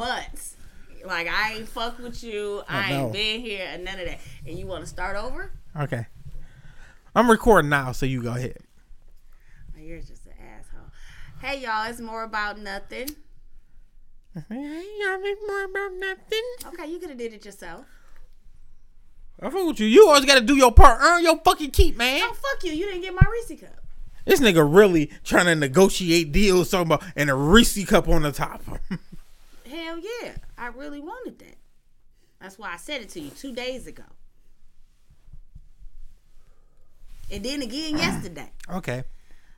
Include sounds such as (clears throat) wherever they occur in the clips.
months. Like I ain't fuck with you. Oh, I, I know. ain't been here and none of that. And you want to start over? Okay. I'm recording now, so you go ahead. Oh, you're just an asshole. Hey y'all, it's more about nothing. Hey, y'all make more about nothing. Okay, you could have did it yourself. I fuck with you. You always got to do your part. Earn your fucking keep, man. Oh fuck you! You didn't get my Reese cup. This nigga really trying to negotiate deals, talking about and a Reese cup on the top. (laughs) Hell yeah, I really wanted that. That's why I said it to you two days ago. And then again (clears throat) yesterday. okay.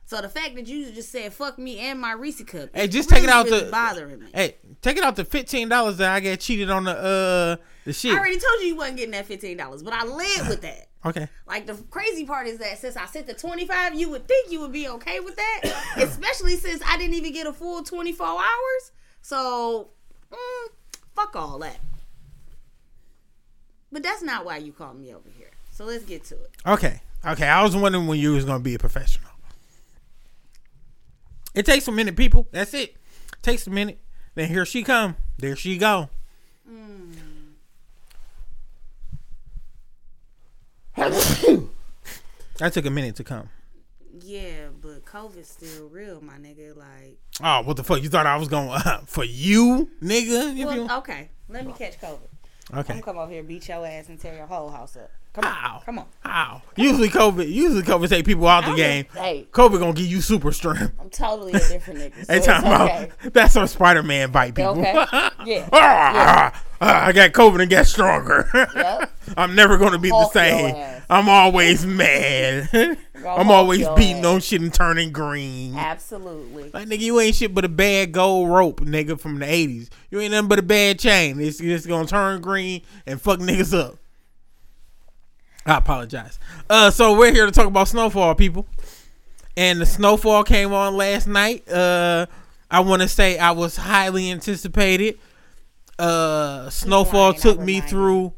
So the fact that you just said fuck me and my Reese cup, Hey, just take it out really the- bothering me. Hey, take it out the fifteen dollars that I get cheated on the uh the shit. I already told you you wasn't getting that fifteen dollars, but I led with that. (laughs) Okay. Like the crazy part is that since I sent the twenty five, you would think you would be okay with that, (coughs) especially since I didn't even get a full twenty four hours. So, mm, fuck all that. But that's not why you called me over here. So let's get to it. Okay. Okay. I was wondering when you was gonna be a professional. It takes a minute, people. That's it. Takes a minute. Then here she come. There she go. that took a minute to come. Yeah, but COVID's still real, my nigga. Like, Oh, what the fuck? You thought I was going uh, (laughs) for you, nigga? If you- well, okay, let me catch COVID. I'm okay. gonna come over here, beat your ass, and tear your whole house up. Come on, Ow. come on. Ow. Usually COVID. Usually COVID take people out the game. hey. COVID gonna give you super strength. I'm totally a different nigga. (laughs) So it's talking okay. about that's some Spider Man bite people. Okay. (laughs) Yeah. Ah, ah, I got COVID and got stronger. Yep. (laughs) I'm never gonna be the Hulk your same. I'm always mad. I'm always beating ass. on shit and turning green. Absolutely. Like nigga, you ain't shit but a bad gold rope, nigga, from the '80s. You ain't nothing but a bad chain. It's just gonna turn green and fuck niggas up. I apologize. Uh, so we're here to talk about snowfall, people. And the snowfall came on last night. Uh, I want to say I was highly anticipated. Uh, snowfall took me through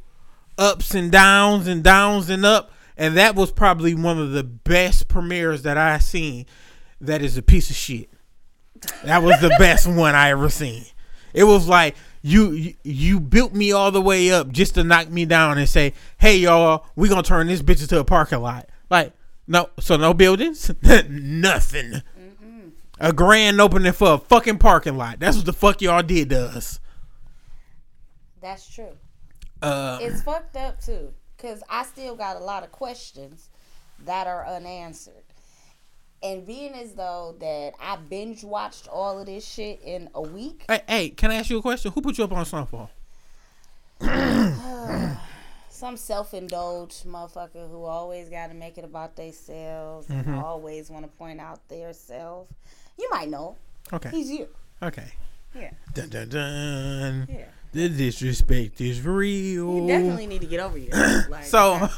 ups and downs and downs and up, and that was probably one of the best premieres that I seen. That is a piece of shit. That was the best (laughs) one I ever seen. It was like you, you built me all the way up just to knock me down and say, "Hey y'all, we gonna turn this bitch into a parking lot." Like no, so no buildings, (laughs) nothing. A grand opening for a fucking parking lot. That's what the fuck y'all did to us. That's true. Uh, It's fucked up too, cause I still got a lot of questions that are unanswered. And being as though that I binge watched all of this shit in a week, hey, hey, can I ask you a question? Who put you up on Snowfall? (sighs) some self-indulged motherfucker who always got to make it about themselves Mm-hmm. and always want to point out their self. You might know. Okay, He's you. okay. Yeah. Dun dun dun. Yeah. The disrespect is real. You definitely need to get over yourself. (clears throat) Like, So,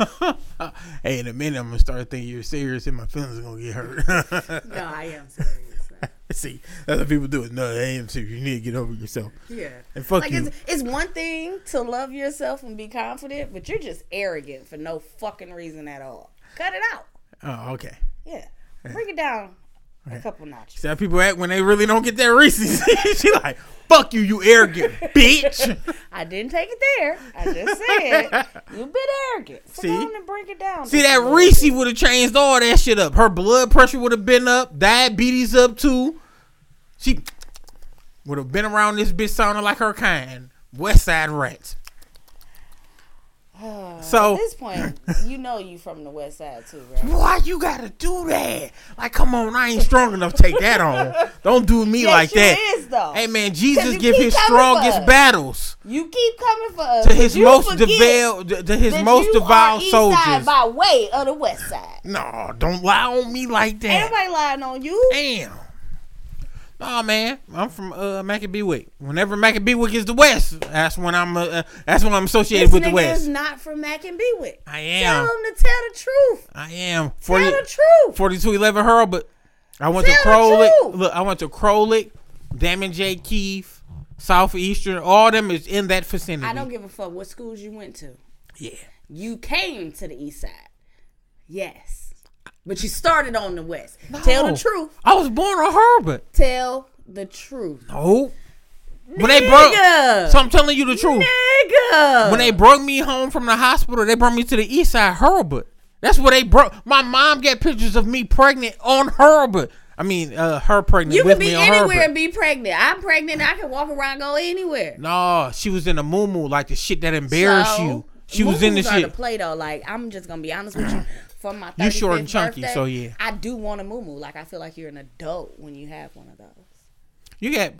(laughs) hey, in a minute, I'm gonna start thinking you're serious, and my feelings are gonna get hurt. (laughs) no, I am serious. (laughs) See, that's what people do. It. No, I am serious. You need to get over yourself. Yeah. And fuck Like you. it's, it's one thing to love yourself and be confident, but you're just arrogant for no fucking reason at all. Cut it out. Oh, okay. Yeah. Bring it down a couple notches. See how people act when they really don't get that Reese's. (laughs) she like, fuck you, you arrogant bitch. I didn't take it there. I just said you a bit arrogant. So See? go on and bring it down. See that Reese would have changed all that shit up. Her blood pressure would have been up, diabetes up too. She would have been around this bitch sounding like her kind. West Side Rats. (sighs) So At this point, you know you from the west side too, right? (laughs) why you gotta do that? Like, come on, I ain't strong enough to take that on. Don't do me Yes, like that. is, though. Hey man, Jesus give his strongest battles You keep coming for us. to his most devout, to his most devout are east Side soldiers. by way of the west side. No, don't lie on me like Ain't that. nobody lying on you. Damn. Nah, man, I'm from uh, Maccabeewick. Whenever Maccabeewick is the West, that's when I'm. Uh, uh, that's when I'm associated This with the West. is not from Mack and Bewick. I am. Tell him to tell the truth. I am. Tell the truth. 4211 Hurl, but I went to Tell the Crowlick. Look, I went to Crowlick, Damon J. Keith, Southeastern. All them is in that vicinity. I don't give a fuck what schools you went to. Yeah. You came to the east side. Yes. But you started on the west. Tell the truth. I was born on Herbert. Tell the truth. No. When they broke, Nigga. so I'm telling you the truth. Nigga. When they brought me home from the hospital, they brought me to the east side Herbert. That's where they brought. My mom got pictures of me pregnant on Herbert. I mean, uh, her pregnant you with can be anywhere Herbert. and be pregnant. I'm pregnant. I can walk around, go anywhere. No, she was in a moo like the shit that embarrassed So, you. She was in the shit. play though. Like I'm just gonna be honest with you. (clears throat) For my 35th You short and chunky, birthday, so yeah. I do want a moo Like I feel like you're an adult when you have one of those. You got.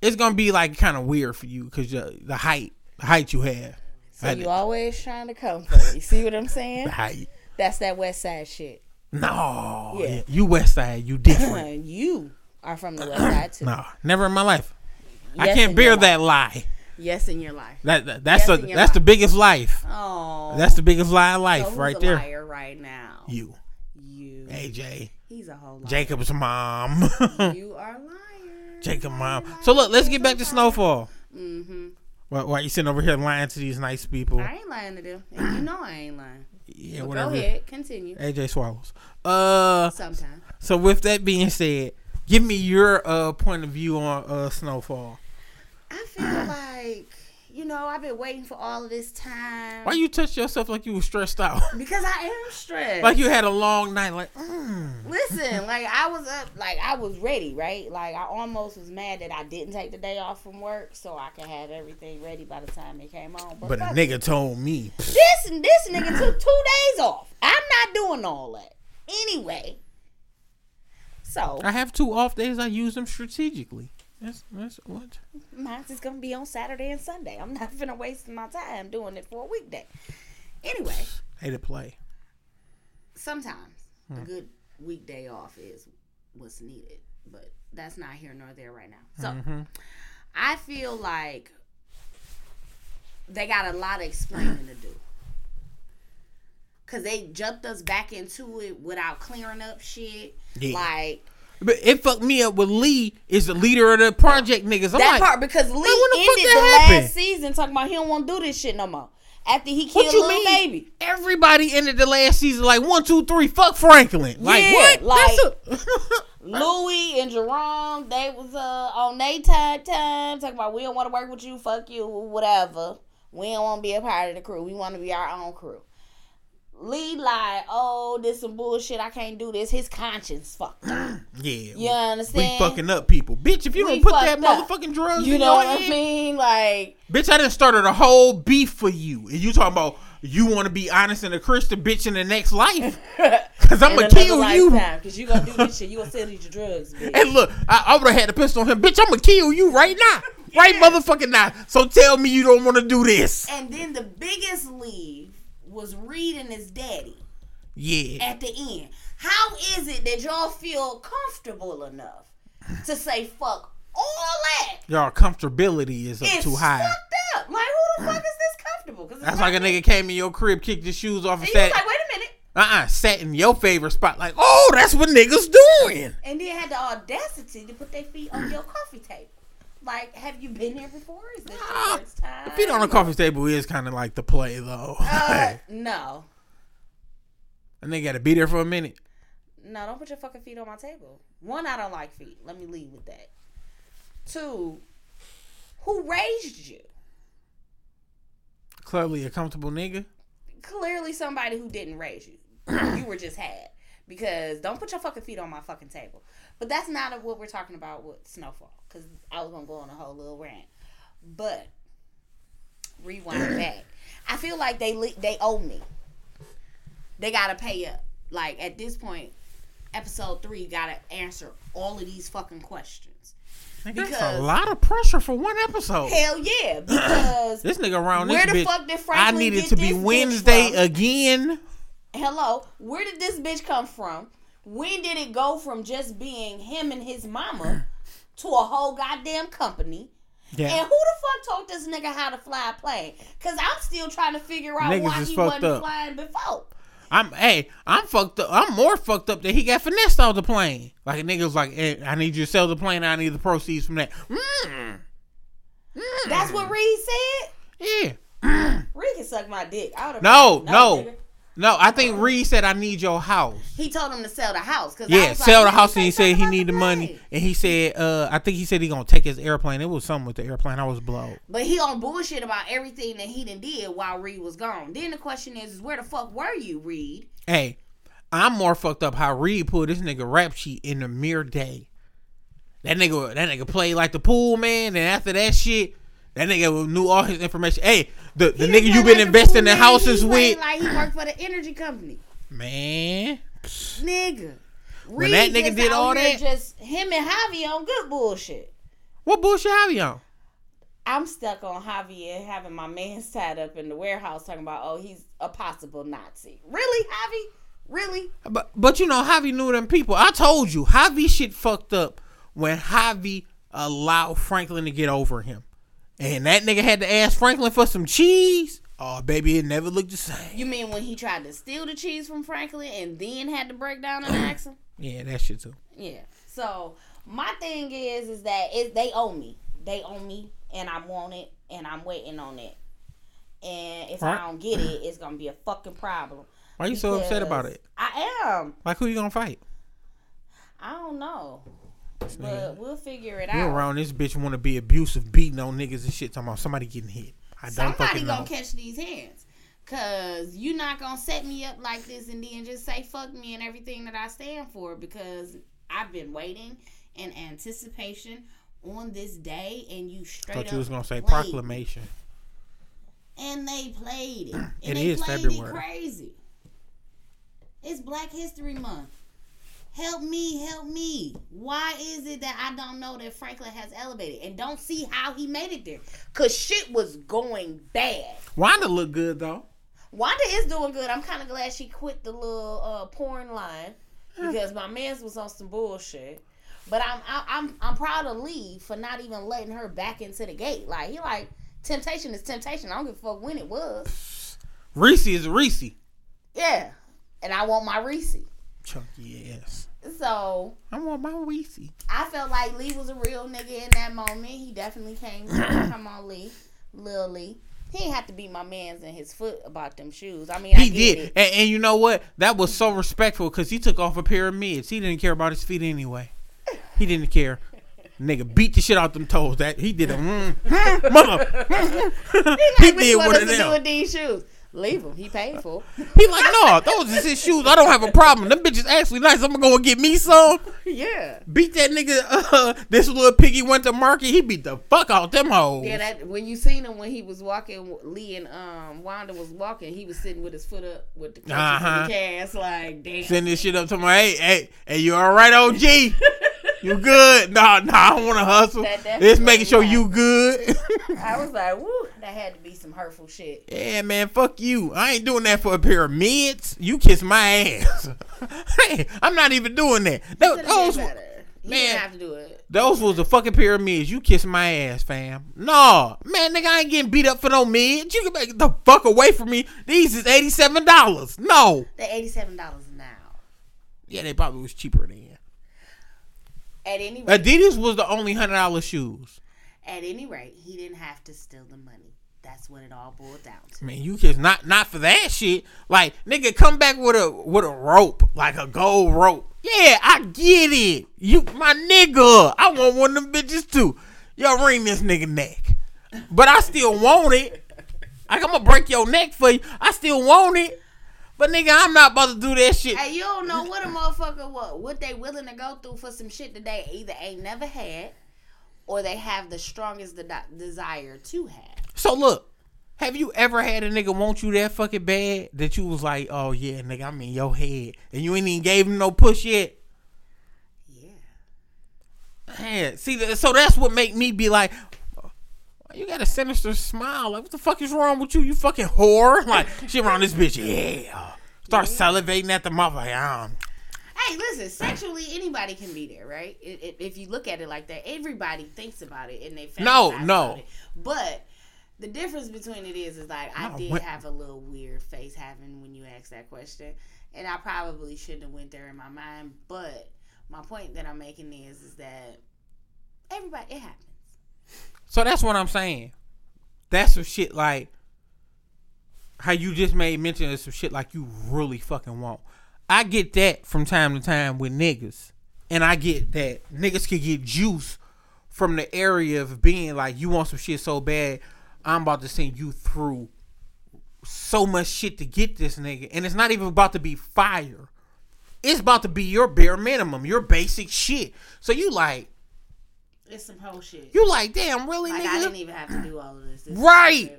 It's gonna be like kind of weird for you because uh, the height, the height you have. So you always trying to come for me. See what I'm saying? the height. That's that West Side shit. No, Yeah. yeah. you West Side, you different. (laughs) You are from the West Side too. (clears throat) no, never in my life. I can't bear that lie. Yes, in your life. That, that that's Yes, in that's the biggest life. Oh, That's the biggest lie of so life who's right a there. Liar right now. You, You. AJ, He's a whole liar. Jacob's mom, (laughs) You are a liar. Jacob mom. So look, let's get back to Snowfall. Mm-hmm. Why, why you sitting over here lying to these nice people? I ain't lying to them, and you know I ain't lying. Yeah, But whatever. Go ahead, continue. AJ swallows. Uh, Sometime. so with that being said, give me your uh point of view on uh Snowfall. I feel (clears throat) like you know I've been waiting for all of this time. Why you touch yourself like you were stressed out? (laughs) Because I am stressed. like you had a long night. Like, mm. Listen, like I was up, like I was ready, right? Like I almost was mad that I didn't take the day off from work so I could have everything ready by the time it came on. But, but a nigga told me. This this nigga took two days off. I'm not doing all that. Anyway. So I have two off days. I use them strategically. That's that's what. mine's is gonna be on Saturday and Sunday. I'm not gonna waste my time doing it for a weekday. Anyway, Hey to play. sometimes a good weekday off is what's needed, but that's not here nor there right now. So Mhm. I feel like they got a lot of explaining to do. Cause they jumped us back into it without clearing up shit. Yeah. Like But it fucked me up with Lee is the leader of the project niggas. I'm that like, part because Lee the ended the happened? last season talking about he don't want to do this shit no more. After he what killed you little mean? baby. Everybody ended the last season like one, two, three. Fuck Franklin. Like Yeah, what? like- That's a- (laughs) (laughs) Louis and Jerome, they was uh on they time time talking about we don't want to work with you, fuck you, whatever. We don't want to be a part of the crew. We want to be our own crew. Lee like, oh, this some bullshit. I can't do this. His conscience fucked up. Mm, yeah. You understand? We fucking up people, bitch. If you We don't put that up. motherfucking drugs, You know what I mean? Like, Bitch, I done started a whole beef for you, and you talking about you want to be honest and a Christian bitch in the next life? (laughs) Cause I'm gonna kill you. Because you gonna do this shit. You gonna sell these drugs, (laughs) bitch. Hey, look, I, I would have had a pistol on him, bitch. I'm gonna kill you right now, right, motherfucking now. So tell me you don't want to do this. And then the biggest leave was reading his daddy. Yeah, at the end. How is it that y'all feel comfortable enough to say fuck all that? y'all comfortability is up too high. fucked up. Like who the fuck is this comfortable? Because That's like a nigga came in your crib, kicked your shoes off, and And you was sat, like, wait a minute. uh, uh sat in your favorite spot. Like, oh, that's what niggas doing. And then had the audacity to put their feet on your coffee table. Like, have you been here before? Is this Ah, your first time? Feet on a coffee table is kind of like the play, though. Uh, (laughs) no. and they got to be there for a minute. No, don't put your fucking feet on my table. One, I don't like feet. Let me leave with that. Two, who raised you? Clearly a comfortable nigga. clearly somebody who didn't raise you. (clears throat) you were just had. Because don't put your fucking feet on my fucking table. But that's not what we're talking about with Snowfall. Because I was going to go on a whole little rant. But rewind (clears throat) back. I feel like they they owe me. They got to pay up. Like at this point, episode three got to answer all of these fucking questions. Nigga, that's a lot of pressure for one episode. Hell yeah. (clears throat) Because This nigga around Where this the bitch. fuck did Franklin I needed to be Wednesday again. hello, where did this bitch come from? When did it go from just being him and his mama to a whole goddamn company? Yeah. And who the fuck taught this nigga how to fly a plane? Cause I'm still trying to figure out Niggas why he wasn't up. flying before. I'm hey, I'm fucked up. I'm more fucked up that he got finessed off the plane. Like a nigga was like, eh, I need you to sell the plane. I need the proceeds from that. Mm. Mm. That's what Reed said. Yeah. Reed can suck my dick. I would've No, no. No, I think Reed said I need your house. He told him to sell the house. Cause I Yeah, sell like, the house, and he said he need the money, and he said, uh, I think he said he gonna take his airplane. It was something with the airplane. I was blown. But he on bullshit about everything that he done did while Reed was gone. Then the question is, is where the fuck were you, Reed? Hey, I'm more fucked up how Reed put this nigga rap sheet in the mere day. That nigga, that nigga played like the pool man, and after that shit, that nigga knew all his information. Hey, the, the nigga you been like investing in houses he with, like he worked for the energy company, man. nigga. When that nigga did all that- just him and Javi on good bullshit. What bullshit you on? I'm stuck on Javi having my man tied up in the warehouse talking about, oh, he's a possible Nazi. Really, Javi? Really? But but you know, Javi knew them people. I told you, Javi shit fucked up when Javi allowed Franklin to get over him, and that nigga had to ask Franklin for some cheese. Oh baby, it never looked the same. You mean when he tried to steal the cheese from Franklin and then had to break down and ask him? (clears throat) Yeah, that shit too. Yeah. So my thing is, is that it, they owe me. They owe me, and I want it, and I'm waiting on it. And if Right. I don't get it, it's gonna be a fucking problem. Why you so upset about it? I am. Like who you gonna fight? I don't know, but we'll figure it You out. around this bitch want to be abusive, beating on niggas and shit. Talking about somebody getting hit. I don't Somebody fucking know. gonna catch these hands. Cause you not gonna set me up like this and then just say fuck me and everything that I stand for because I've been waiting in anticipation on this day and you straight Thought up you was gonna say played. proclamation. And they played it. (clears throat) And It they is played February. it crazy. It's Black History Month. Help me, help me. Why is it that I don't know that Franklin has elevated and don't see how he made it there? Cause shit was going bad. Wanda look good though. Wanda is doing good. I'm kind of glad she quit the little uh, porn line because my man's was on some bullshit. But I'm I, I'm I'm proud of Lee for not even letting her back into the gate. Like he like temptation is temptation. I don't give a fuck when it was. Reese is Reese. Yeah, and I want my Reese. Chunky ass. So I want my Reese. I felt like Lee was a real nigga in that moment. He definitely came. (clears throat) Come on, Lee, Lil Lee. He ain't have to beat my man's in his foot about them shoes. I mean, I He get did, and, and you know what? That was so respectful because he took off a pair of mids. He didn't care about his feet anyway. He didn't care. Nigga beat the shit out them toes. That he did a mm, mm, (laughs) mother. (laughs) he Like, which did one of them. with these shoes? Leave him. He paid for. (laughs) He like, no, those is his shoes. I don't have a problem. Them bitches actually nice. I'm gonna go get me some. (laughs) yeah. Beat that nigga. (laughs) Uh, this little piggy went to market. He beat the fuck out them hoes. Yeah, that when you seen him when he was walking, Lee and um Wanda was walking. He was sitting with his foot up with the Uh-huh. the cast, like damn. Send this shit up to my hey, hey, hey, you all right, OG? You good? Nah, nah, I don't want to hustle. That It's making sure you good. (laughs) I was like, woo, that had to be some hurtful shit. yeah, man, fuck you. I ain't doing that for a pair of mids. You kiss my ass. (laughs) hey, I'm not even doing that. Could've Those. He man. have to do it. those was a fucking pair of mids. You kiss my ass, fam. No, man, nigga, I ain't getting beat up for no mids. You can make the fuck away from me. These is eighty seven dollars. No. They're eighty seven dollars now. Yeah, they probably was cheaper then. At any rate, Adidas was the only hundred dollar shoes. at any rate, he didn't have to steal the money. That's what it all boiled down to. Man, you kids not not for that shit. Like nigga, come back with a with a rope, like a gold rope. Yeah, I get it. You my nigga. I want one of them bitches too. Y'all ring this nigga neck. But I still want it. Like I'm gonna break your neck for you. I still want it. But nigga, I'm not about to do that shit. Hey, you don't know what a motherfucker what what they willing to go through for some shit that they either ain't never had, or they have the strongest de- desire to have. So look, have you ever had a nigga want you that fucking bad that you was like, oh yeah, nigga, I'm in your head, and you ain't even gave him no push yet? Yeah. Man, see, so that's what make me be like, "Why you got a sinister smile. Like, what the fuck is wrong with you? You fucking whore. (laughs) Like, she around this bitch. Yeah. Start salivating at the um, Hey, listen, sexually anybody can be there, right? I- i- If you look at it like that, everybody thinks about it and they No, no. it. But the difference between it is, is like I No, did what- have a little weird face having when you asked that question, and I probably shouldn't have went there in my mind. But my point that I'm making is, is that everybody it happens. So that's what I'm saying. That's some shit like, how you just made mention of some shit like you really fucking want. I get that from time to time with niggas. And I get that niggas can get juice from the area of being like, you want some shit so bad, I'm about to send you through so much shit to get this nigga. And it's not even about to be fire. It's about to be your bare minimum, your basic shit. So you like, It's some whole shit. you like, damn, really, like nigga? I didn't even have to do all of this. This Right.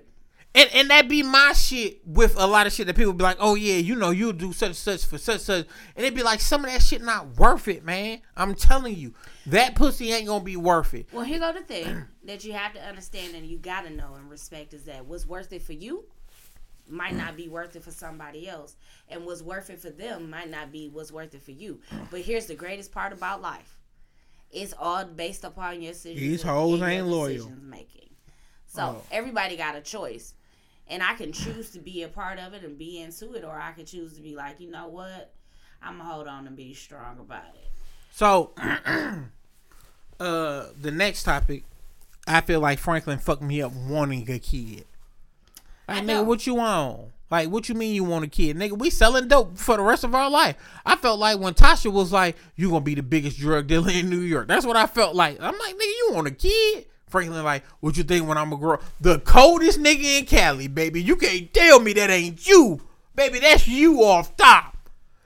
And and that be my shit with a lot of shit that people be like, oh yeah, you know, you'll do such and such for such such, and it be like some of that shit not worth it, man. I'm telling you, that pussy ain't gonna be worth it. Well, here go the thing (clears throat) that you have to understand and you gotta know and respect is that what's worth it for you might not be worth it for somebody else, and what's worth it for them might not be what's worth it for you. But here's the greatest part about life: it's all based upon your decisions. These hoes ain't loyal. Making. So Oh. everybody got a choice, and I can choose to be a part of it and be into it, or I can choose to be like, you know what, I'm gonna hold on and be strong about it. So, (clears throat) uh, the next topic, I feel like Franklin fucked me up wanting a kid. Like, nigga, what you want? Like, what you mean you want a kid, nigga? We selling dope for the rest of our life. I felt like when Tasha was like, "You gonna be the biggest drug dealer in New York." That's what I felt like. I'm like, nigga, you want a kid? Franklin like, what you think when I'm a girl? The coldest nigga in Cali, baby. You can't tell me that ain't you, baby. That's you off top.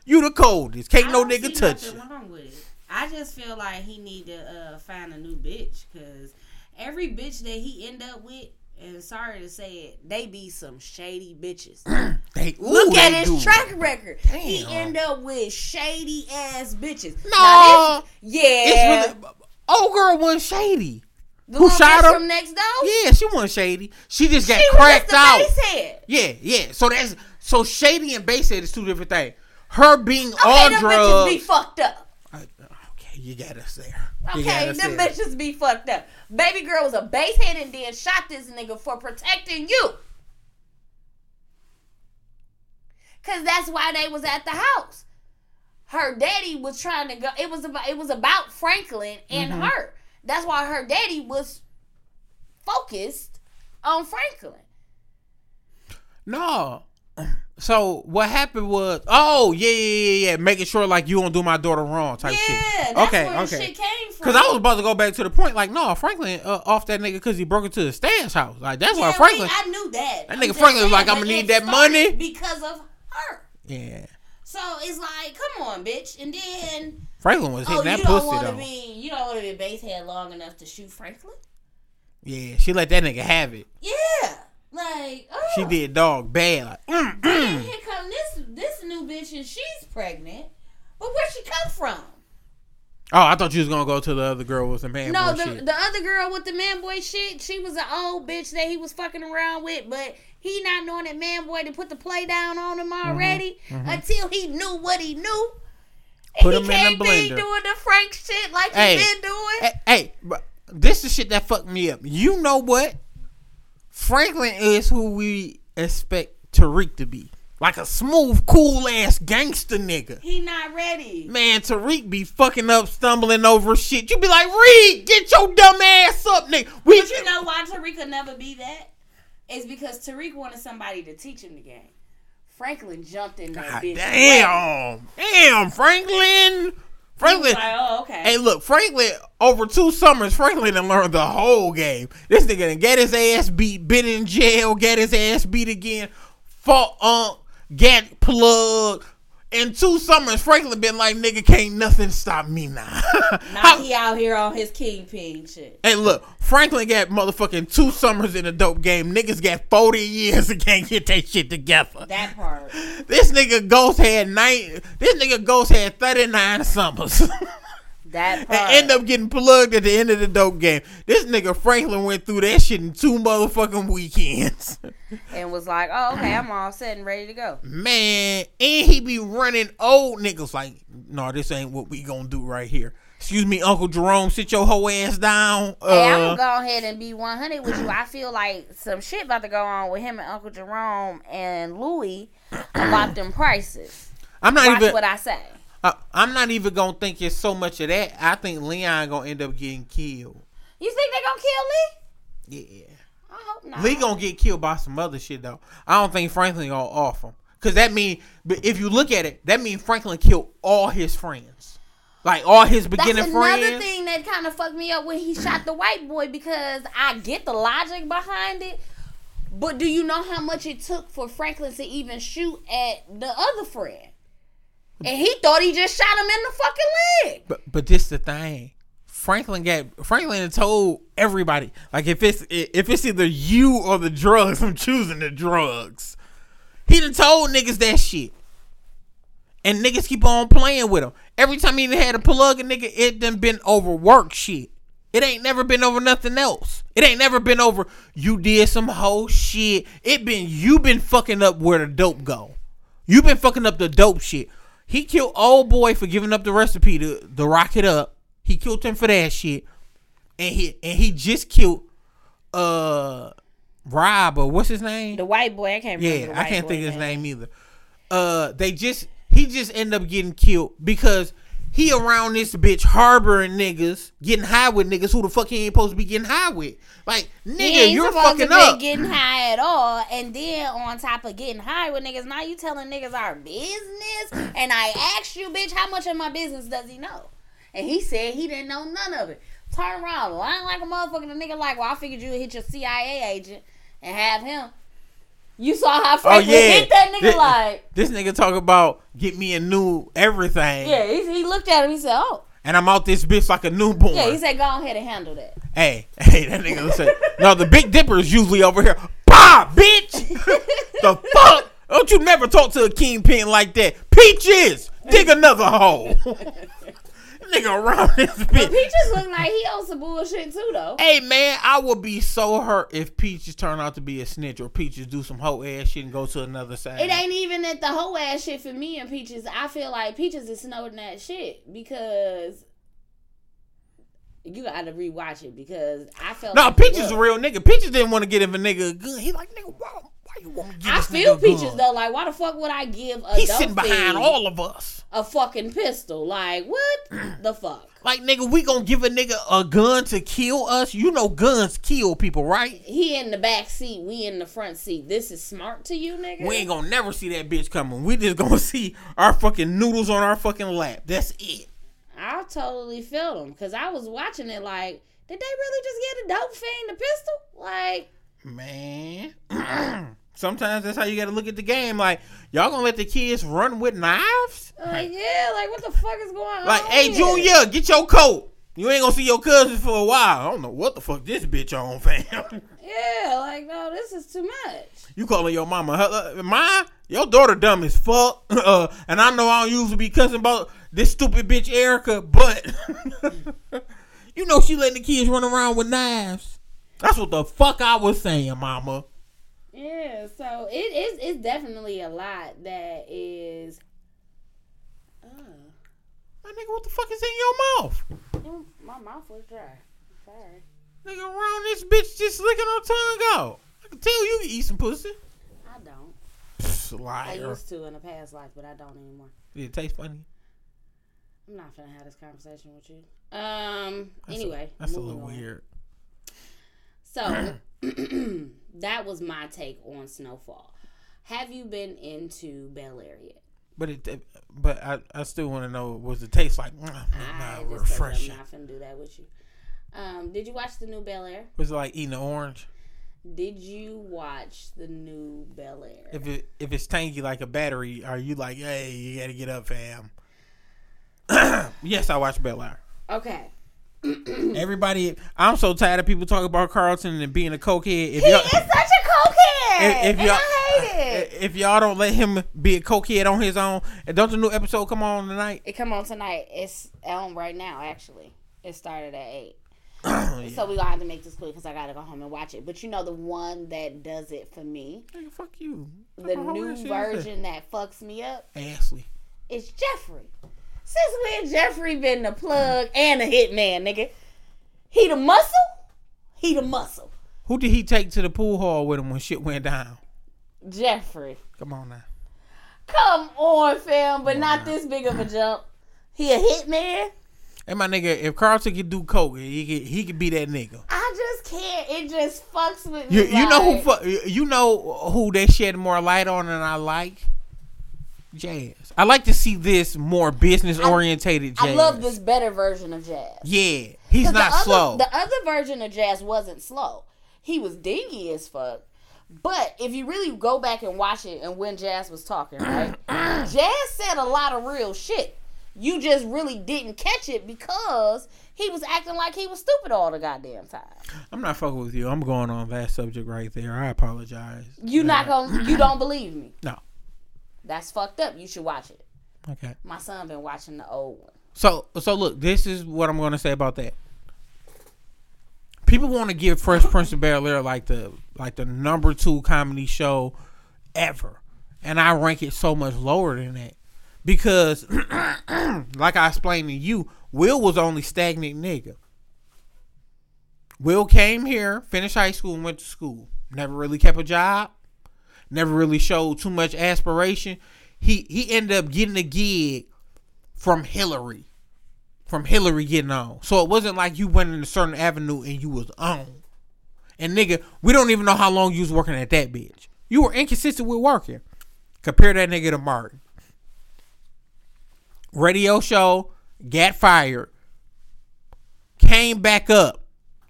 You the coldest. Can't no nigga touch you. wrong with it. I just feel like he need to uh, find a new bitch because every bitch that he end up with, and sorry to say it, they be some shady bitches. (clears throat) They, ooh, Look at his do. track record. He end up with shady ass bitches. No, yeah, it's really. Old girl wasn't shady. the who shot her? from next door. Yeah, she wasn't shady. She just got she cracked was out. Yeah, yeah. So that's so shady and basehead is two different things. Her being Okay, bitches drugs. be fucked up. Uh, okay, you got us there. Okay, them bitches be fucked up. Baby girl was a base head and then shot this nigga for protecting you. Cause that's why they was at the house. Her daddy was trying to go. It was about it was about Franklin and Mm-hmm. her. That's why her daddy was focused on Franklin. No. So what happened was, oh yeah, yeah, yeah, yeah, making sure like you don't do my daughter wrong type yeah, shit. that's okay, where okay. shit came from. Because I was about to go back to the point, like, no, Franklin uh, off that nigga because he broke into the stash house. Like that's why Franklin. I knew that. That I'm nigga Franklin was like, "I'ma need that money." because of her. yeah, So it's like, come on, bitch. And then, Franklin was hitting oh, that you don't pussy want to though. be, you don't want to be base head long enough to shoot Franklin. Yeah, she let that nigga have it. Yeah, like oh. She did dog bad. Like, mm, Then mm. here come this this new bitch and she's pregnant. But where she come from? Oh, I thought you was gonna go to the other girl with the man no, boy the shit. the other girl with the man boy shit, she was an old bitch that he was fucking around with, but he not knowing that man boy to put the play down on him Mm-hmm. already until he knew what he knew. Put And him he in can't be doing the Frank shit like Hey. he been doing. hey, hey, but this is shit that fucked me up. You know what? Franklin is who we expect Tariq to be. Like a smooth, cool ass gangster nigga. He not ready. Man, Tariq be fucking up, stumbling over shit. You be like, Reed, get your dumb ass up, nigga. We, But you know why Tariq could never be that? It's because Tariq wanted somebody to teach him the game. Franklin jumped in that God bitch. damn, damn, Franklin, Franklin. like, oh, okay. Hey, look, Franklin. Over two summers, Franklin done learned the whole game. This nigga done get his ass beat, been in jail, get his ass beat again, fought unk, get plugged. In two summers, Franklin been like, nigga, can't nothing stop me now. (laughs) now How- he out here on his kingpin shit. Hey, look, Franklin got motherfucking two summers in a dope game. Niggas got 40 years (laughs) and can't get that shit together. That part. This nigga Ghost had nine. This nigga Ghost had 39 summers. (laughs) That part. and end up getting plugged at the end of the dope game. This nigga Franklin went through that shit in two motherfucking weekends. and was like, oh, okay, I'm all set and ready to go. Man, and he be running old niggas like, no, this ain't what we gonna do right here. Excuse me, Uncle Jerome, sit your whole ass down. Hey, I'm Uh, gonna go ahead and be 100 with you. I feel like some shit about to go on with him and Uncle Jerome and Louis about them prices. I'm not Watch even. what I say. Uh, I'm not even gonna think it's so much of that. I think Leon gonna end up getting killed. You think they gonna kill Lee? Yeah. I hope not. Lee gonna get killed by some other shit though. I don't think Franklin gonna off him. Cause that mean, but if you look at it, that mean Franklin killed all his friends, like all his beginning That's another friends. thing that kind of fucked me up when he shot the white boy because I get the logic behind it, but do you know how much it took for Franklin to even shoot at the other friend? And he thought he just shot him in the fucking leg. But but this the thing. Franklin got Franklin told everybody like if it's if it's either you or the drugs, I'm choosing the drugs. He done told niggas that shit. And niggas keep on playing with him. Every time he done had to plug a nigga, it done been over work shit. It ain't never been over nothing else. It ain't never been over you did some whole shit. It been you been fucking up where the dope go. You been fucking up the dope shit. He killed old boy for giving up the recipe to, to rock it up. He killed him for that shit. And he and he just killed uh Rob or what's his name? The white boy, I can't remember. Yeah, the I can't think of his name either. Uh, they just he just ended up getting killed because he around this bitch harboring niggas, getting high with niggas who the fuck he ain't supposed to be getting high with. Like nigga, you're fucking up. getting high at all, and then on top of getting high with niggas, now you telling niggas our business. And I asked you, bitch, how much of my business does he know? And he said he didn't know none of it. Turn around, lying like a motherfucker. The nigga like, well, I figured you would hit your CIA agent and have him. You saw how oh Franklin yeah, hit that nigga This- like, this nigga talk about get me a new everything. yeah. He, he looked at him. He said, oh, and I'm out this bitch like a newborn. yeah. He said, go ahead and handle that. Hey, (laughs) hey, that nigga said, no, the Big Dipper is usually over here. Bah, bitch! (laughs) the fuck? Don't you never talk to a kingpin like that. Peaches! Dig another hole. (laughs) nigga around this But bitch. Peaches look like he owns some bullshit too, though. Hey man, I would be so hurt if Peaches turn out to be a snitch or Peaches do some hoe ass shit and go to another side. It ain't even at the whole ass shit for me and Peaches. I feel like Peaches is snowing that shit because you gotta rewatch it because I felt No, like Peaches a real nigga. Peaches didn't want to get him a nigga good. He like nigga, why you get I feel Peaches though. Like, why the fuck would I give a He's dope sitting behind all of us. a fucking pistol? Like, what (clears throat) the fuck? Like nigga, we gonna give a nigga a gun to kill us? You know guns kill people, right? He in the back seat, we in the front seat. This is smart to you, nigga. We ain't gonna never see that bitch coming. We just gonna (laughs) see our fucking noodles on our fucking lap. That's it. I totally felt him because I was watching it. Like, did they really just get a dope fiend a pistol? Like. Man. (clears throat) Sometimes that's how you gotta look at the game. Like, y'all gonna let the kids run with knives? Like, yeah, like what the fuck is going Like, on? Like, hey? Junior, get your coat. You ain't gonna see your cousins for a while. I don't know what the fuck this bitch on, (laughs) fam. Yeah, like no, this is too much. You calling your mama, "Hello, mine? Your daughter dumb as fuck. (laughs) Uh, and I know I don't usually be cussing about this stupid bitch Erica, but (laughs) you know she letting the kids run around with knives. That's what the fuck I was saying, mama. Yeah, so it is. It's definitely a lot that is. Uh, My nigga, what the fuck is in your mouth? my mouth was dry. Sorry. Nigga, around this bitch just licking her tongue out. I can tell you can eat some pussy. I don't. Psst, I used to in a past life, but I don't anymore. Did it taste funny? I'm not gonna have this conversation with you. Um. That's a- anyway, that's a little on. weird. So (clears throat) (clears throat) that was my take on Snowfall. Have you been into Bel Air yet? But it, but I, I still want to know was the taste like mm, I nah, refreshing? I'm not gonna do that with you. Um, did you watch the new Bel Air? Was it like eating an orange? Did you watch the new Bel Air? If it if it's tangy like a battery, are you like, hey, you gotta get up, fam? (clears throat) yes, I watched Bel Air. Okay. Everybody, I'm so tired of people talking about Carlton and being a cokehead. If He is such a cokehead, if, if y'all, I hate it. if y'all don't let him be a cokehead on his own, and don't the new episode come on tonight? It come on tonight. It's on right now. Actually, it started at eight. (clears throat) Oh, yeah. So we gonna have to make this quick because I gotta go home and watch it. But you know the one that does it for me, Nigga, fuck you. the new old shit is that? version that fucks me up, Ashley. is Jeffrey. Since when Jeffrey been the plug and a hitman, nigga? He the muscle. He the muscle. Who did he take to the pool hall with him when shit went down? Jeffrey. Come on now. Come on, fam, but not this big of a jump. He a hitman. And my nigga, if Carlton could do coke, he could he could be that nigga. I just can't. It just fucks with You me. you know who fu- you know who they shed more light on than I like? Jazz. I like to see this more business orientated jazz. I love this better version of Jazz. Yeah, he's not the other, slow. The other version of Jazz wasn't slow. He was dingy as fuck. But if you really go back and watch it and when Jazz was talking, right? (clears throat) Jazz said a lot of real shit. You just really didn't catch it because he was acting like he was stupid all the goddamn time. I'm not fucking with you. I'm going on that subject right there. I apologize. You not uh, gonna you don't believe me. (clears throat) No. That's fucked up. You should watch it. Okay. My son been watching the old one. So so look, this is what I'm going to say about that. People want to give Fresh Prince of Bel Air like the like the number two comedy show ever, and I rank it so much lower than that because, (clears throat) like I explained to you, Will was only stagnant nigga. Will came here, finished high school, and went to school. Never really kept a job. Never really showed too much aspiration. He he ended up getting a gig from Hilary. From Hilary getting on. So it wasn't like you went in a certain avenue and you was on. And nigga, we don't even know how long you was working at that bitch. You were inconsistent with working. Compare that nigga to Martin. Radio show, got fired. Came back up.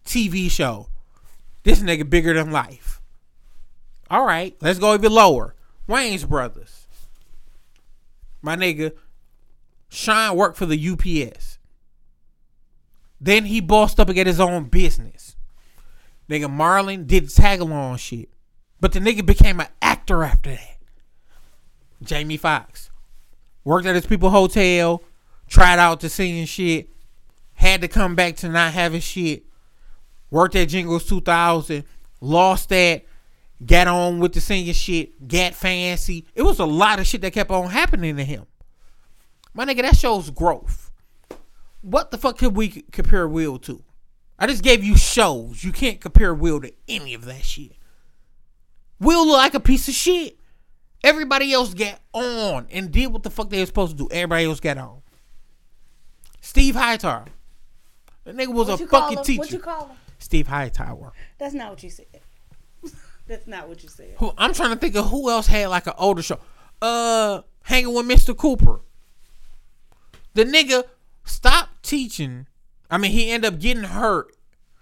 TV show. This nigga bigger than life. All right, let's go even lower. Wayans Brothers. My nigga, Sean worked for the UPS. Then he bossed up and got his own business. Nigga Marlon did tag along shit. But the nigga became an actor after that. Jamie Foxx. Worked at his people hotel, tried out to singing shit, had to come back to not having shit. Worked at Jingles 2000, lost that, got on with the singing shit, got fancy. It was a lot of shit that kept on happening to him. My nigga, that shows growth. What the fuck could we compare Will to? I just gave you shows. You can't compare Will to any of that shit. Will look like a piece of shit. Everybody else got on and did what the fuck they were supposed to do. Everybody else got on. Steve Hightower. That nigga was What a fucking teacher. What you call him? Steve Hightower. That's not what you said. That's not what you said. Who I'm trying to think of who else had like an older show. Uh, hanging with Mr. Cooper. The nigga stopped teaching. I mean, he ended up getting hurt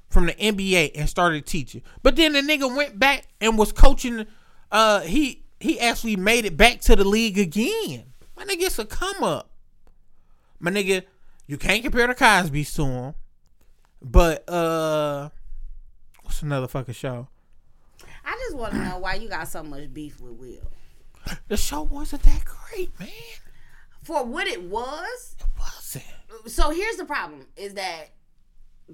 from the NBA and started teaching. But then the nigga went back and was coaching. Uh, he he actually made it back to the league again. My nigga, it's a come up. My nigga, you can't compare the Cosby's to him. But uh, what's another fucking show? I just want to know why you got so much beef with Will. The show wasn't that great, man. For what it was, It wasn't. so here's the problem: is that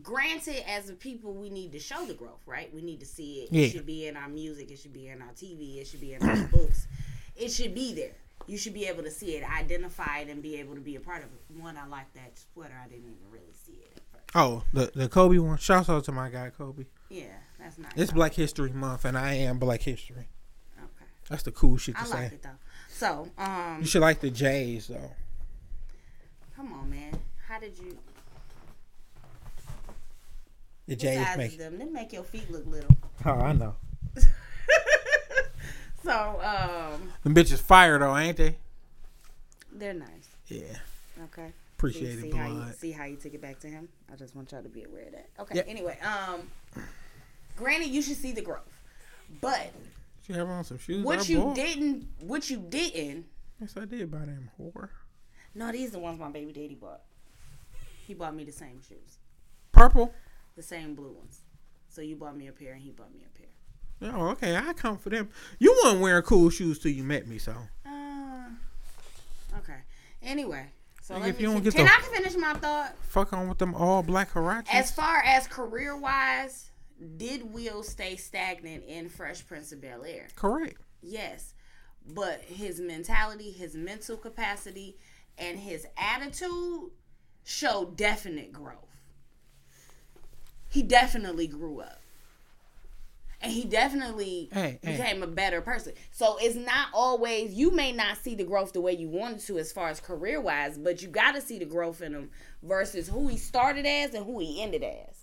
granted, as a people, we need to show the growth, right? We need to see it. Yeah. It should be in our music. It should be in our TV. It should be in our (coughs) books. It should be there. You should be able to see it, identify it, and be able to be a part of it. One, I like that sweater. I didn't even really see it at first. Oh, the the Kobe one. Shouts out to my guy Kobe. Yeah, that's nice. It's Black History Month, and I am Black History. Okay, That's the cool shit to I say. like it though. So, um, You should like the J's though. come on, man. How did you? The J's make. them? They make your feet look little. (laughs) Oh, I know. (laughs) so, um, Them bitches fire though, ain't they? they're nice. Yeah. Okay. Appreciate see it, how you see how you took it back to him. I just want y'all to be aware of that. Okay. Yep. Anyway, um, granted, you should see the growth, but She have on some shoes. what I you bought. didn't, what you didn't. Yes, I did buy them whore. No, these are the ones my baby daddy bought. He bought me the same shoes, Purple. the same blue ones. So you bought me a pair, and he bought me a pair. Oh, okay. I come for them. You weren't wearing cool shoes till you met me, so. Uh, okay. Anyway, so if you don't fin- get can the- I finish my thought? Fuck on with them all black Huaraches. As far as career wise, did Will stay stagnant in Fresh Prince of Bel Air? Correct. Yes. But his mentality, his mental capacity, and his attitude showed definite growth. He definitely grew up. and he definitely Hey, hey. became a better person. So it's not always you may not see the growth the way you wanted to as far as career wise, but you got to see the growth in him versus who he started as and who he ended as.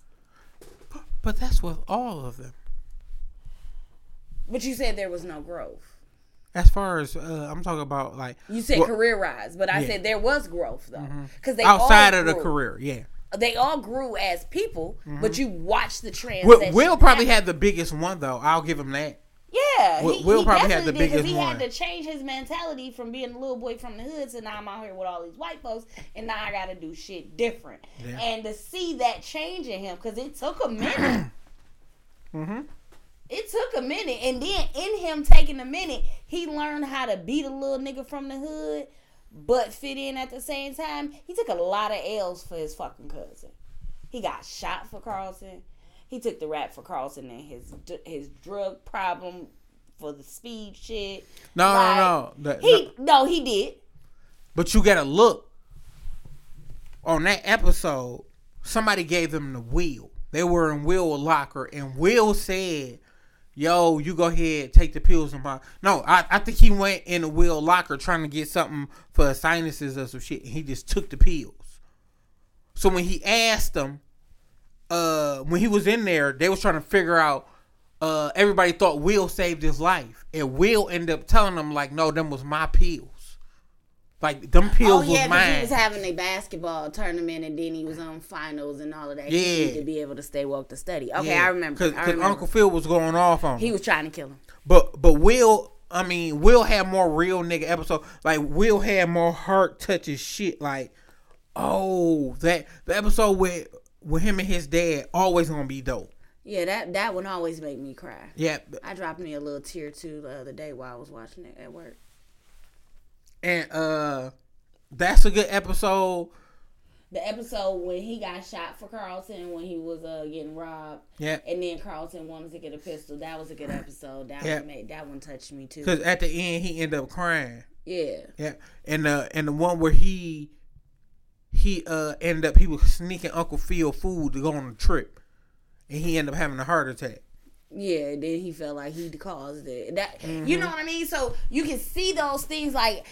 But that's with all of them. But you said there was no growth. As far as uh, I'm talking about, like You said well, career rise, but I Yeah. Mm-hmm. said there was growth though, because they outside of the career, yeah. They all grew as people, but you watch the transition. Will, Will probably happen. had the biggest one though. I'll give him that. Yeah, Will- he, Will he probably had definitely the did, 'cause biggest he one. had to change his mentality from being a little boy from the hood to now I'm out here with all these white folks, and now I got to do shit different. Yeah. And to see that change in him, because it took a minute. (clears throat) Mm-hmm. It took a minute, and then in him taking a minute, he learned how to beat a little nigga from the hood, but fit in at the same time. He took a lot of L's for his fucking cousin. He got shot for Carlton. He took the rap for Carlton and his his drug problem for the speed shit. No, Like, no, no. The- He no, he did. But you gotta look on that episode. Somebody gave them the wheel. They were in Will locker, and Will said, "Yo, you go ahead, take the pills." And my no, I, I think he went in the Will locker trying to get something for sinuses or some shit. And he just took the pills. So when he asked them, uh, when he was in there, they was trying to figure out. Uh, everybody thought Will saved his life, and Will ended up telling them like, "No, them was my pills." Like them pills oh yeah, was 'cause he was having a basketball tournament and then he was on finals and all of that. Yeah. he needed to be able to stay woke to study. Okay, Yeah, I remember. Cause, I 'cause remember. Uncle Phil was going off on Him. he was trying to kill him. But but Will, I mean, Will had more real nigga episode. Like Will had more heart touching shit. Like oh that the episode with with him and his dad always gonna be dope. Yeah, that that one always made me cry. Yeah, I dropped me a little tear too the other day while I was watching it at work. and uh, that's a good episode. The episode when he got shot for Carlton when he was uh getting robbed, Yeah, and then Carlton wanted to get a pistol. That was a good episode. That Yeah. one made that one touched me too. because at the end he ended up crying. Yeah, Yeah, and the and the one where he he uh ended up he was sneaking Uncle Phil food to go on a trip, and he ended up having a heart attack. yeah. Then he felt like he caused it. That Mm-hmm. you know what I mean. So you can see those things like.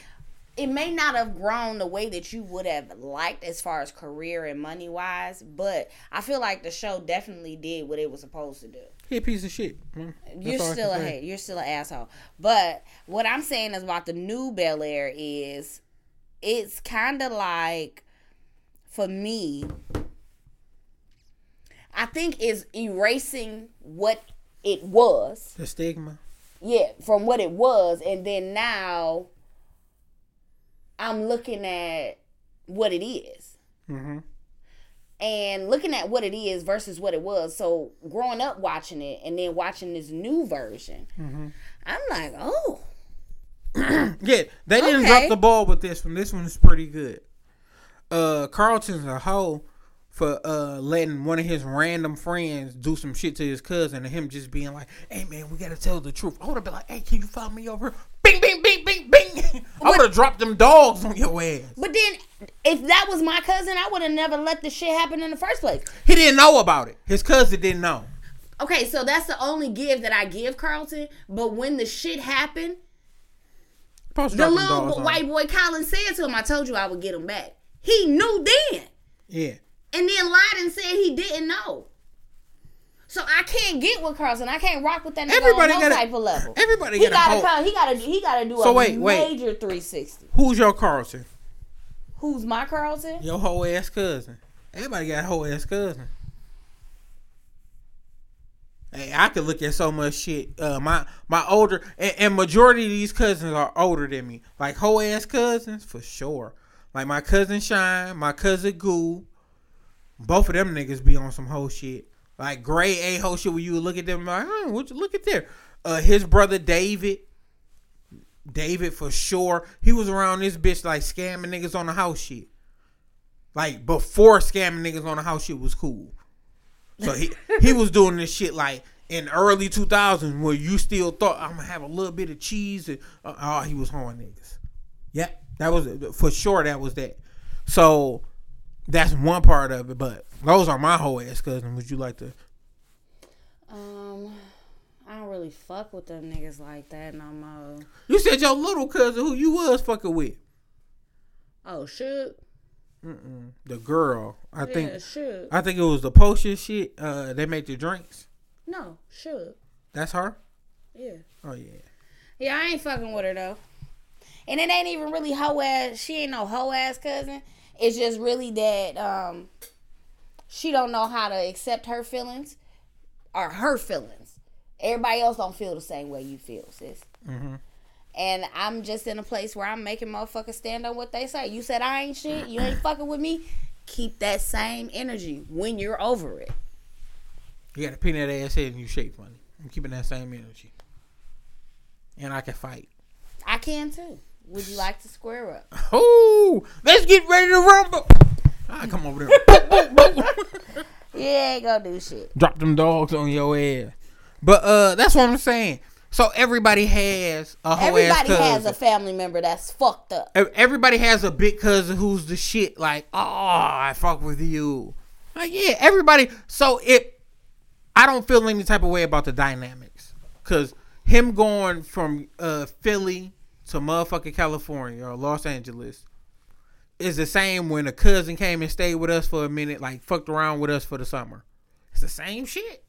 It may not have grown the way that you would have liked as far as career and money wise, but I feel like the show definitely did what it was supposed to do. He a piece of shit. That's You're still a hate. You're still an asshole. But what I'm saying is about the new Bel Air is it's kind of like for me. I think is erasing what it was. The stigma. Yeah, from what it was, and then now I'm looking at what it is Mm-hmm. and looking at what it is versus what it was. So growing up watching it and then watching this new version, Mm-hmm. I'm like, oh, (clears throat) Yeah, they didn't Okay. drop the ball with this one. This one is pretty good. Uh, Carlton's a hoe for uh letting one of his random friends do some shit to his cousin, and him just being like, "Hey man, we gotta tell the truth." I would have been like, "Hey, can you follow me over?" here?" Bing, bing, bing, bing, bing. (laughs) I would have dropped them dogs on your ass. but then if that was my cousin, I would have never let this shit happen in the first place. He didn't know about it. His cousin didn't know. Okay, so that's the only give that I give Carlton. But when the shit happened, the little dogs bo- on white boy Colin said to him, "I told you I would get him back." He knew then. Yeah. and then lied and said he didn't know. So I can't get with Carlton. I can't rock with that nigga Everybody on no gotta- type of level. everybody he gotta come. He gotta. He gotta do So a wait, wait. major 360. Who's your Carlton? Who's my Carlton? Your whole ass cousin. Everybody got a whole ass cousin. Hey, I could look at so much shit. Uh, my my older and, and majority of these cousins are older than me. Like whole ass cousins for sure. Like my cousin Shine, my cousin Goo. Both of them niggas be on some whole shit. Like gray A whole shit where you look at them like, oh, what you look at there? Uh, his brother David. David for sure. He was around this bitch like scamming niggas on the house shit. Like before scamming niggas on the house shit was cool. So he (laughs) he was doing this shit like in early 2000s where you still thought I'm gonna have a little bit of cheese and uh, oh he was hoeing niggas. Yep, that was for sure. That was that. So that's one part of it. But those are my whole ass cousins. Would you like to? Um, I don't really fuck with them niggas like that no more. You said your little cousin who you was fucking with. Oh, shoot. Mm-mm. The girl, I think. Yeah, shoot. I think it was the potion shit. Uh, they make the drinks. No, shoot. That's her. Yeah. Oh yeah. Yeah, I ain't fucking with her though. And it ain't even really hoe ass. She ain't no hoe ass cousin. It's just really that um, she don't know how to accept her feelings or her feelings. Everybody else don't feel the same way you feel, sis. Mm-hmm. And I'm just in a place where I'm making motherfuckers stand on what they say. You said I ain't shit. You ain't fucking with me. Keep that same energy when you're over it. You got a peanut ass head and you shape funny. I'm keeping that same energy. And I can fight. I can too. Would you like to square up? Oh, let's get ready to rumble. I come over there. (laughs) Yeah, go do shit. Drop them dogs on your ass. But uh, that's what I'm saying. So everybody has a whole Everybody has a family member that's fucked up. Everybody has a big cousin who's the shit. Like, oh, I fuck with you. Like, yeah, everybody. So it, I don't feel any type of way about the dynamics, cause him going from uh Philly to motherfucking California or Los Angeles is the same when a cousin came and stayed with us for a minute, like fucked around with us for the summer. It's the same shit.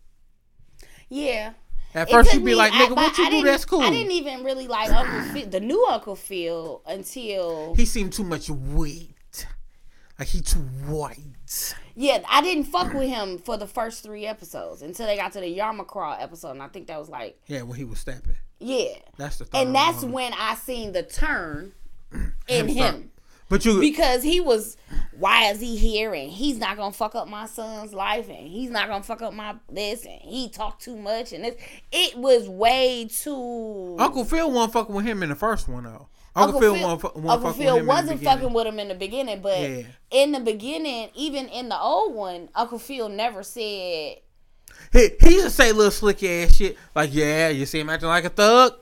Yeah. At first you'd be me- like, I- nigga, but what you I do that's cool. I didn't even really like Uncle Phil, the new Uncle Phil until He seemed too much weight. Like he too white. yeah, I didn't fuck with him for the first three episodes until they got to the Yamacraw episode, and I think that was like Yeah, when he was stepping. Yeah, That's the third and that's one. when I seen the turn (clears throat) in Him him. But you because he was why is he here and he's not gonna fuck up my son's life and he's not gonna fuck up my this and he talked too much and this it was way too Uncle Phil wasn't fucking with him in the first one though. Uncle, Phil, wasn't, fu- wasn't Uncle Phil with him wasn't in the beginning. fucking with him in the beginning but Yeah. in the beginning even in the old one Uncle Phil never said He, he used to say little slick ass shit like, "Yeah, you see him acting like a thug."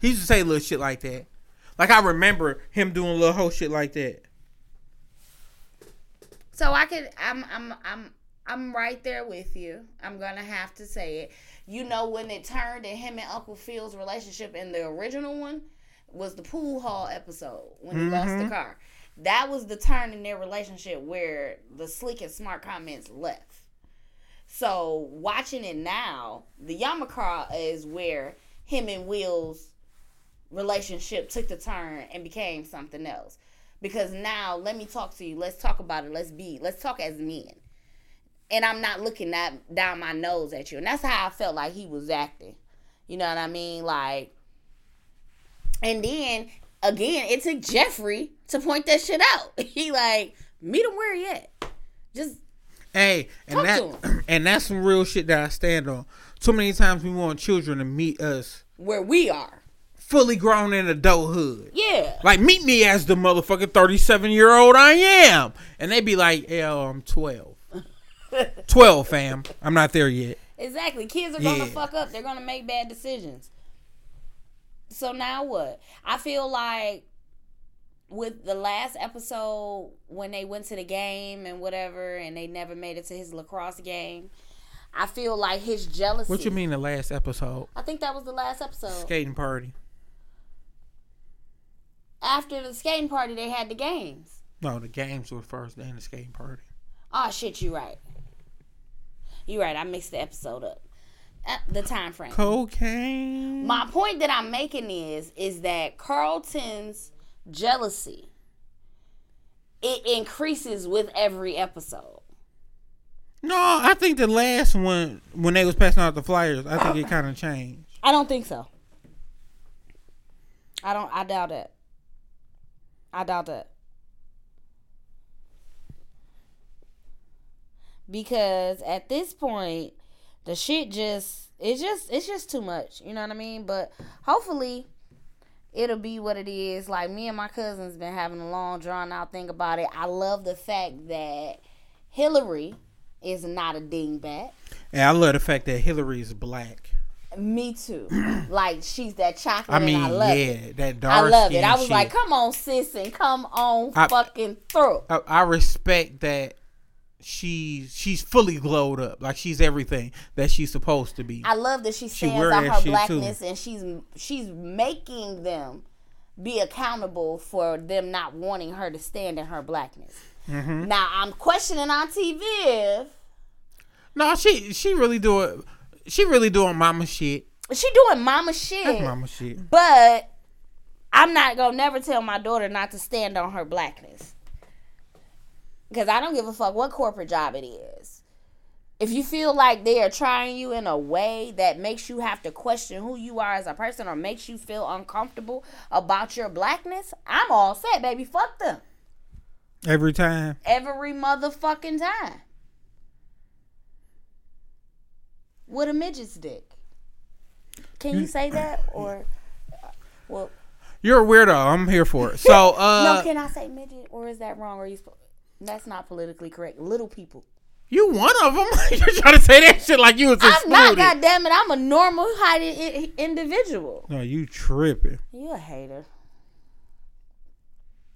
He used to say little shit like that. Like I remember him doing little whole shit like that. So I could I'm I'm I'm I'm right there with you. I'm gonna have to say it. You know when it turned in him and Uncle Phil's relationship in the original one was the pool hall episode when he lost the mm-hmm. car. That was the turn in their relationship where the slick and smart comments left. So watching it now, the Yamacraw is where him and Will's relationship took the turn and became something else. Because now let me talk to you. Let's talk about it. Let's be let's talk as men. And I'm not looking that down my nose at you. And that's how I felt like he was acting. You know what I mean? Like and then again, it took Jeffrey to point that shit out. (laughs) He like, meet him where he at. Just Hey, and Talk that (clears throat) and that's some real shit that I stand on. Too many times we want children to meet us where we are. fully grown in adulthood. Yeah. Like meet me as the motherfucking thirty seven year old I am, and they'd be like, "Yo, I'm 12. (laughs) 12, fam. I'm not there yet." Exactly. Kids are gonna fuck up. They're gonna make bad decisions. So now what? I feel like with the last episode when they went to the game and whatever, and they never made it to his lacrosse game. I feel like his jealousy. What you mean the last episode? I think that was the last episode. Skating party. After the skating party, they had the games. No, the games were first, then the skating party. Oh shit, you right. You right. I mixed the episode up. Uh, the time frame. Cocaine. My point that I'm making is is that Carlton's jealousy it increases with every episode. No, I think the last one when they was passing out the flyers, I think it kind of changed. I don't think so. I don't I doubt it. I doubt that. Because at this point the shit just it's just it's just too much, you know what I mean? But hopefully it'll be what it is. Like me and my cousins been having a long drawn out thing about it. I love the fact that Hilary is not a dingbat. And I love the fact that Hilary is black. Me too. (clears throat) like she's that chocolate. I mean, and I love yeah, it. that dark. I love it. I was shit. like, come on, sis, and come on, I- fucking through. I, I respect that she's she's fully glowed up, like she's everything that she's supposed to be. I love that she stands wear on her shit, too. blackness and she's she's making them be accountable for them not wanting her to stand in her blackness. Mm-hmm. Now I'm questioning Auntie Viv. no, she she really doing she really doing mama shit. She doing mama shit. That's mama shit. But I'm not gonna never tell my daughter not to stand on her blackness. Cause I don't give a fuck what corporate job it is. If you feel like they are trying you in a way that makes you have to question who you are as a person or makes you feel uncomfortable about your blackness, I'm all set, baby. Fuck them. Every time. Every motherfucking time. What a midget's dick. Can you say that? (laughs) Or well You're a weirdo. I'm here for it. So (laughs) uh no, can I say midget, or is that wrong? Or you? sp- That's not politically correct. Little people. you one of them. (laughs) You're trying to say that shit like you was I'm not. excluded. Goddamn it! I'm a normal heighted I- individual. No, you tripping. You a hater.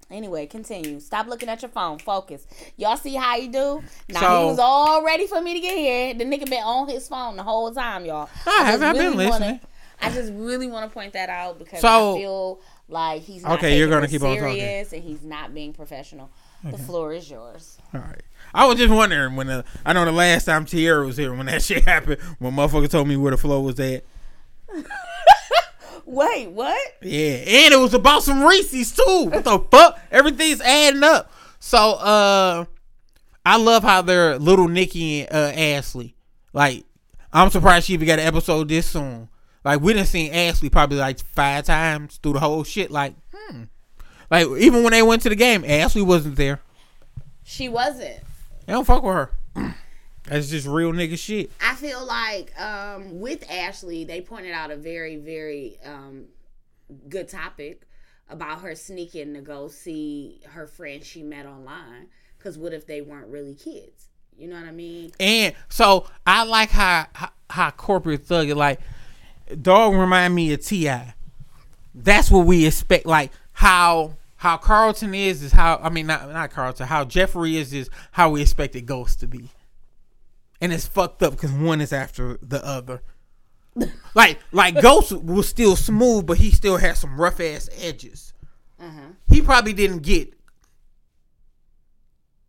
Anyway, continue. Stop looking at your phone. Focus. Y'all see how he do? Now So- he was all ready for me to get here. The nigga been on his phone the whole time, y'all. I just have. I've been really wanna- listening. I just really want to point that out because So- I feel like he's not Okay, you're gonna keep on talking. serious and he's not being professional. The floor is yours. All right. I was just wondering when the I know the last time Tierra was here when that (laughs) shit happened when motherfucker told me where the flow was at. (laughs) Wait, what? Yeah, and it was about some Reese's too. What the (laughs) fuck? Everything's adding up. So uh I love how they're little Nikki and uh Ashley. Like I'm surprised she even got an episode this soon. Like we didn't see Ashley probably like five times through the whole shit. Like, hmm. Like even when they went to the game, Ashley wasn't there. She wasn't. They don't fuck with her. (clears throat) That's just real nigga shit. I feel like um, with Ashley, they pointed out a very, very um, good topic about her sneaking to go see her friend she met online. Because what if they weren't really kids? You know what I mean? And so I like how how, how corporate thug it like dog remind me of Ti. That's what we expect. Like how how Carlton is is how I mean not not Carlton. How Jeffrey is is how we expected Ghost to be. And it's fucked up because one is after the other. (laughs) like like Ghost was still smooth, but he still had some rough ass edges. Uh-huh. He probably didn't get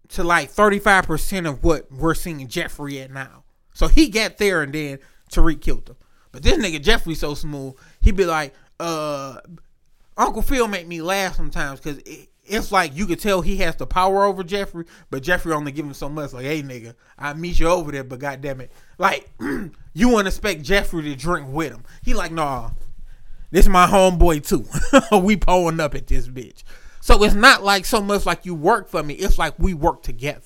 to like 35% of what we're seeing Jeffrey at now. So he got there and then Tariq killed him. But this nigga Jeffrey so smooth, he'd be like, uh, Uncle Phil make me laugh sometimes because it, it's like you could tell he has the power over Jeffrey, but Jeffrey only give him so much. Like, hey nigga, I meet you over there, but goddamn it, like (clears throat) you wouldn't expect Jeffrey to drink with him. He like, nah, this my homeboy too. (laughs) we pulling up at this bitch. So it's not like so much like you work for me. It's like we work together.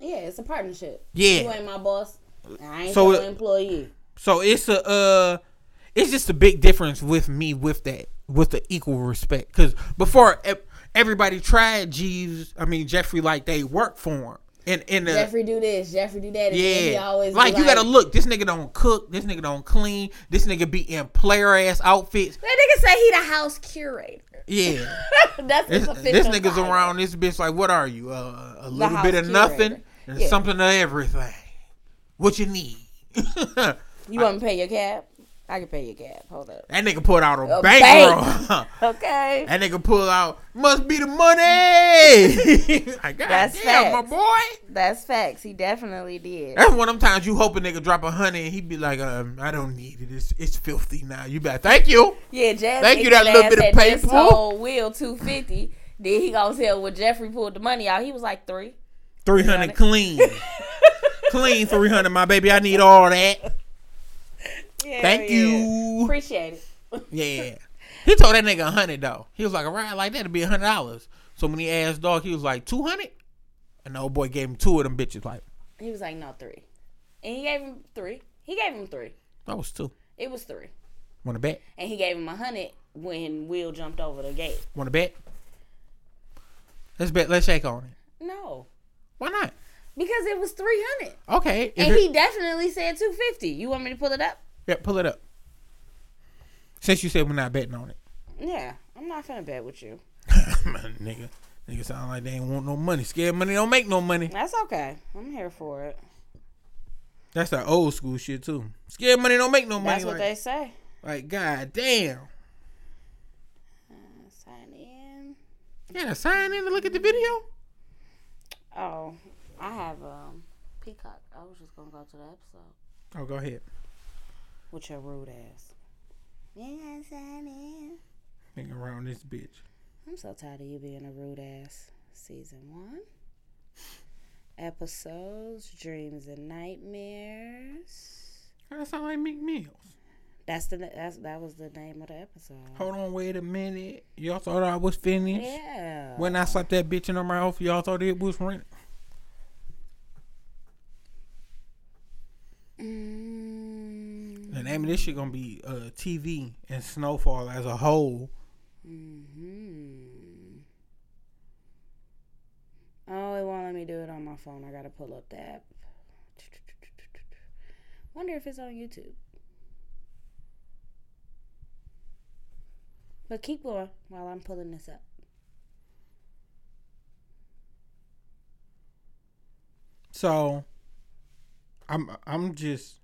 Yeah, it's a partnership. Yeah. You ain't my boss. I ain't So your it- employee. So it's a uh it's just a big difference with me with that with the equal respect cuz before everybody tried Jeeves, I mean Jeffrey like they work for him. And and the, Jeffrey do this, Jeffrey do that. And then he yeah, always be like you gotta look. This nigga don't cook. This nigga don't clean. This nigga be in player ass outfits. That nigga say he the house curator. Yeah, (laughs) That's this, official this nigga's title. around this bitch like, what are you? Uh, a little bit of nothing and Yeah. something of everything. What you need? (laughs) You want to pay your cab? I can pay your cab. Hold up. That nigga put out a, A bankroll. (laughs) Okay. that nigga pull out must be the money. (laughs) like, God That's damn, my boy. That's facts. He definitely did. That's one of them times you hope a nigga drop a hundred and he be like, um, I don't need it. It's, it's filthy now. You better thank you. Yeah, Jazz. Thank you, that little bit of paper. told Will two fifty. Then he gonna tell when Jeffrey pulled the money out. He was like three. Three hundred clean, (laughs) clean three hundred, my baby. I need all that. Yeah, Thank yeah. you. Appreciate it. Yeah. (laughs) He told that nigga a hundred though. He was like, a ride like that'd be a hundred dollars. So when he asked dog, he was like two hundred, and the old boy gave him two of them bitches. Like He was like, no, three. And he gave him three. He gave him three. that was two. It was three. Want to bet? And he gave him a hundred when Will jumped over the gate. Want to bet? Let's bet. Let's shake on it. No. Why not? Because it was three hundred. Okay. And it- he definitely said two fifty. You want me to pull it up? Yeah, pull it up. Since you said we're not betting on it, Yeah. I'm not gonna bet with you. (laughs) nigga. Nigga sound like they ain't want no money. Scared money don't make no money. That's okay. I'm here for it. That's that old school shit too. Scared money don't make no money. That's what like, they say. like god damn. Uh, sign in. Gotta sign in to look at the video. Oh, I have um Peacock. I was just gonna go to the episode Oh, go ahead. With your rude ass. Yeah, sign in. Hang around this bitch. I'm so tired of you being a rude ass. Season one. Episodes, dreams and nightmares. That sound like Meek Mills. That's the that's that was the name of the episode. Hold on, wait a minute. Y'all thought I was finished? Yeah. When I slapped that bitch in her mouth, y'all thought it was rent. Mm, The name of this shit gonna be uh, TV and Snowfall as a whole. hmm Oh, it won't let me do it on my phone. I gotta pull up the app. Wonder if it's on YouTube. But keep going while I'm pulling this up. So I'm I'm just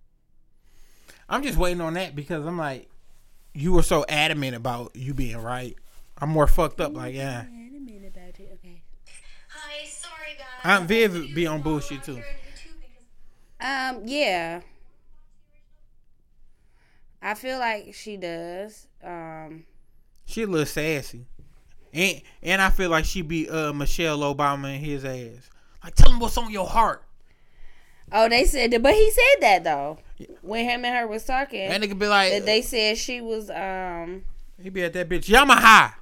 I'm just waiting on that because I'm like you were so adamant about you being right. I'm more fucked up like yeah. Wait a about it. Okay. Hi, sorry guys. Aunt Viv be on bullshit too. Um, yeah. I feel like she does. Um, She a little sassy. And and I feel like she be uh Michelle Obama in his ass. Like tell him what's on your heart. Oh, they said that, but he said that though when him and her was talking. That nigga be like that they said she was um he be at that bitch Yamaha.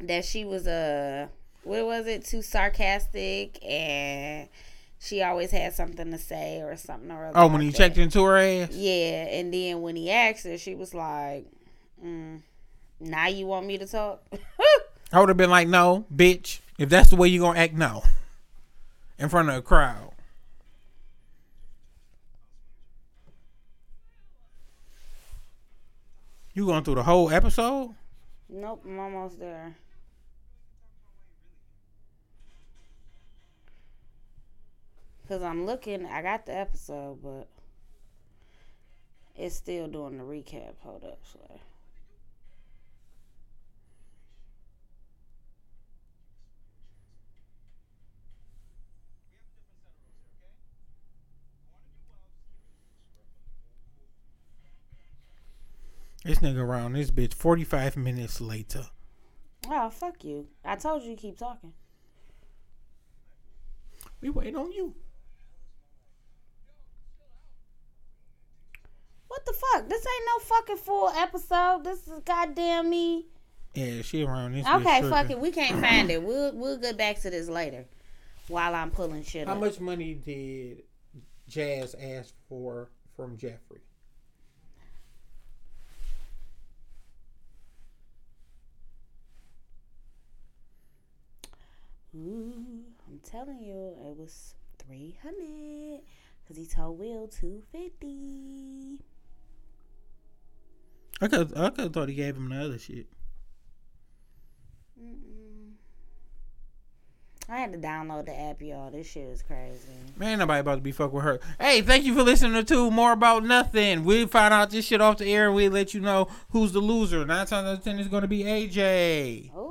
that she was uh what was it too sarcastic and she always had something to say or something or other Oh, when like he that. checked into her ass. yeah and then when he asked her she was like mm, now you want me to talk (laughs) I would have been like, no, bitch. If that's the way you gonna act, no. In front of a crowd. You going through the whole episode? nope i'm almost there Cause I'm looking, I got the episode, but it's still doing the recap. Hold up, so. This nigga around this bitch 45 minutes later. Oh fuck you! I told you to keep talking. We wait on you. What the fuck? This ain't no fucking full episode. This is goddamn me. Yeah, she around this bitch. Okay, fuck it. We can't find it. We'll we'll get back to this later. While I'm pulling shit How up. much money did Jazz ask for from Jeffrey? I'm telling you, it was three hundred. Cause he told Will two fifty. I could I could have thought he gave him the other shit. I had to download the app, y'all. This shit is crazy. Man, nobody about to be fuck with her. Hey, thank you for listening to More About Nothing. We find out this shit off the air and we let you know who's the loser. Nine times out of ten is going to be AJ. Oh,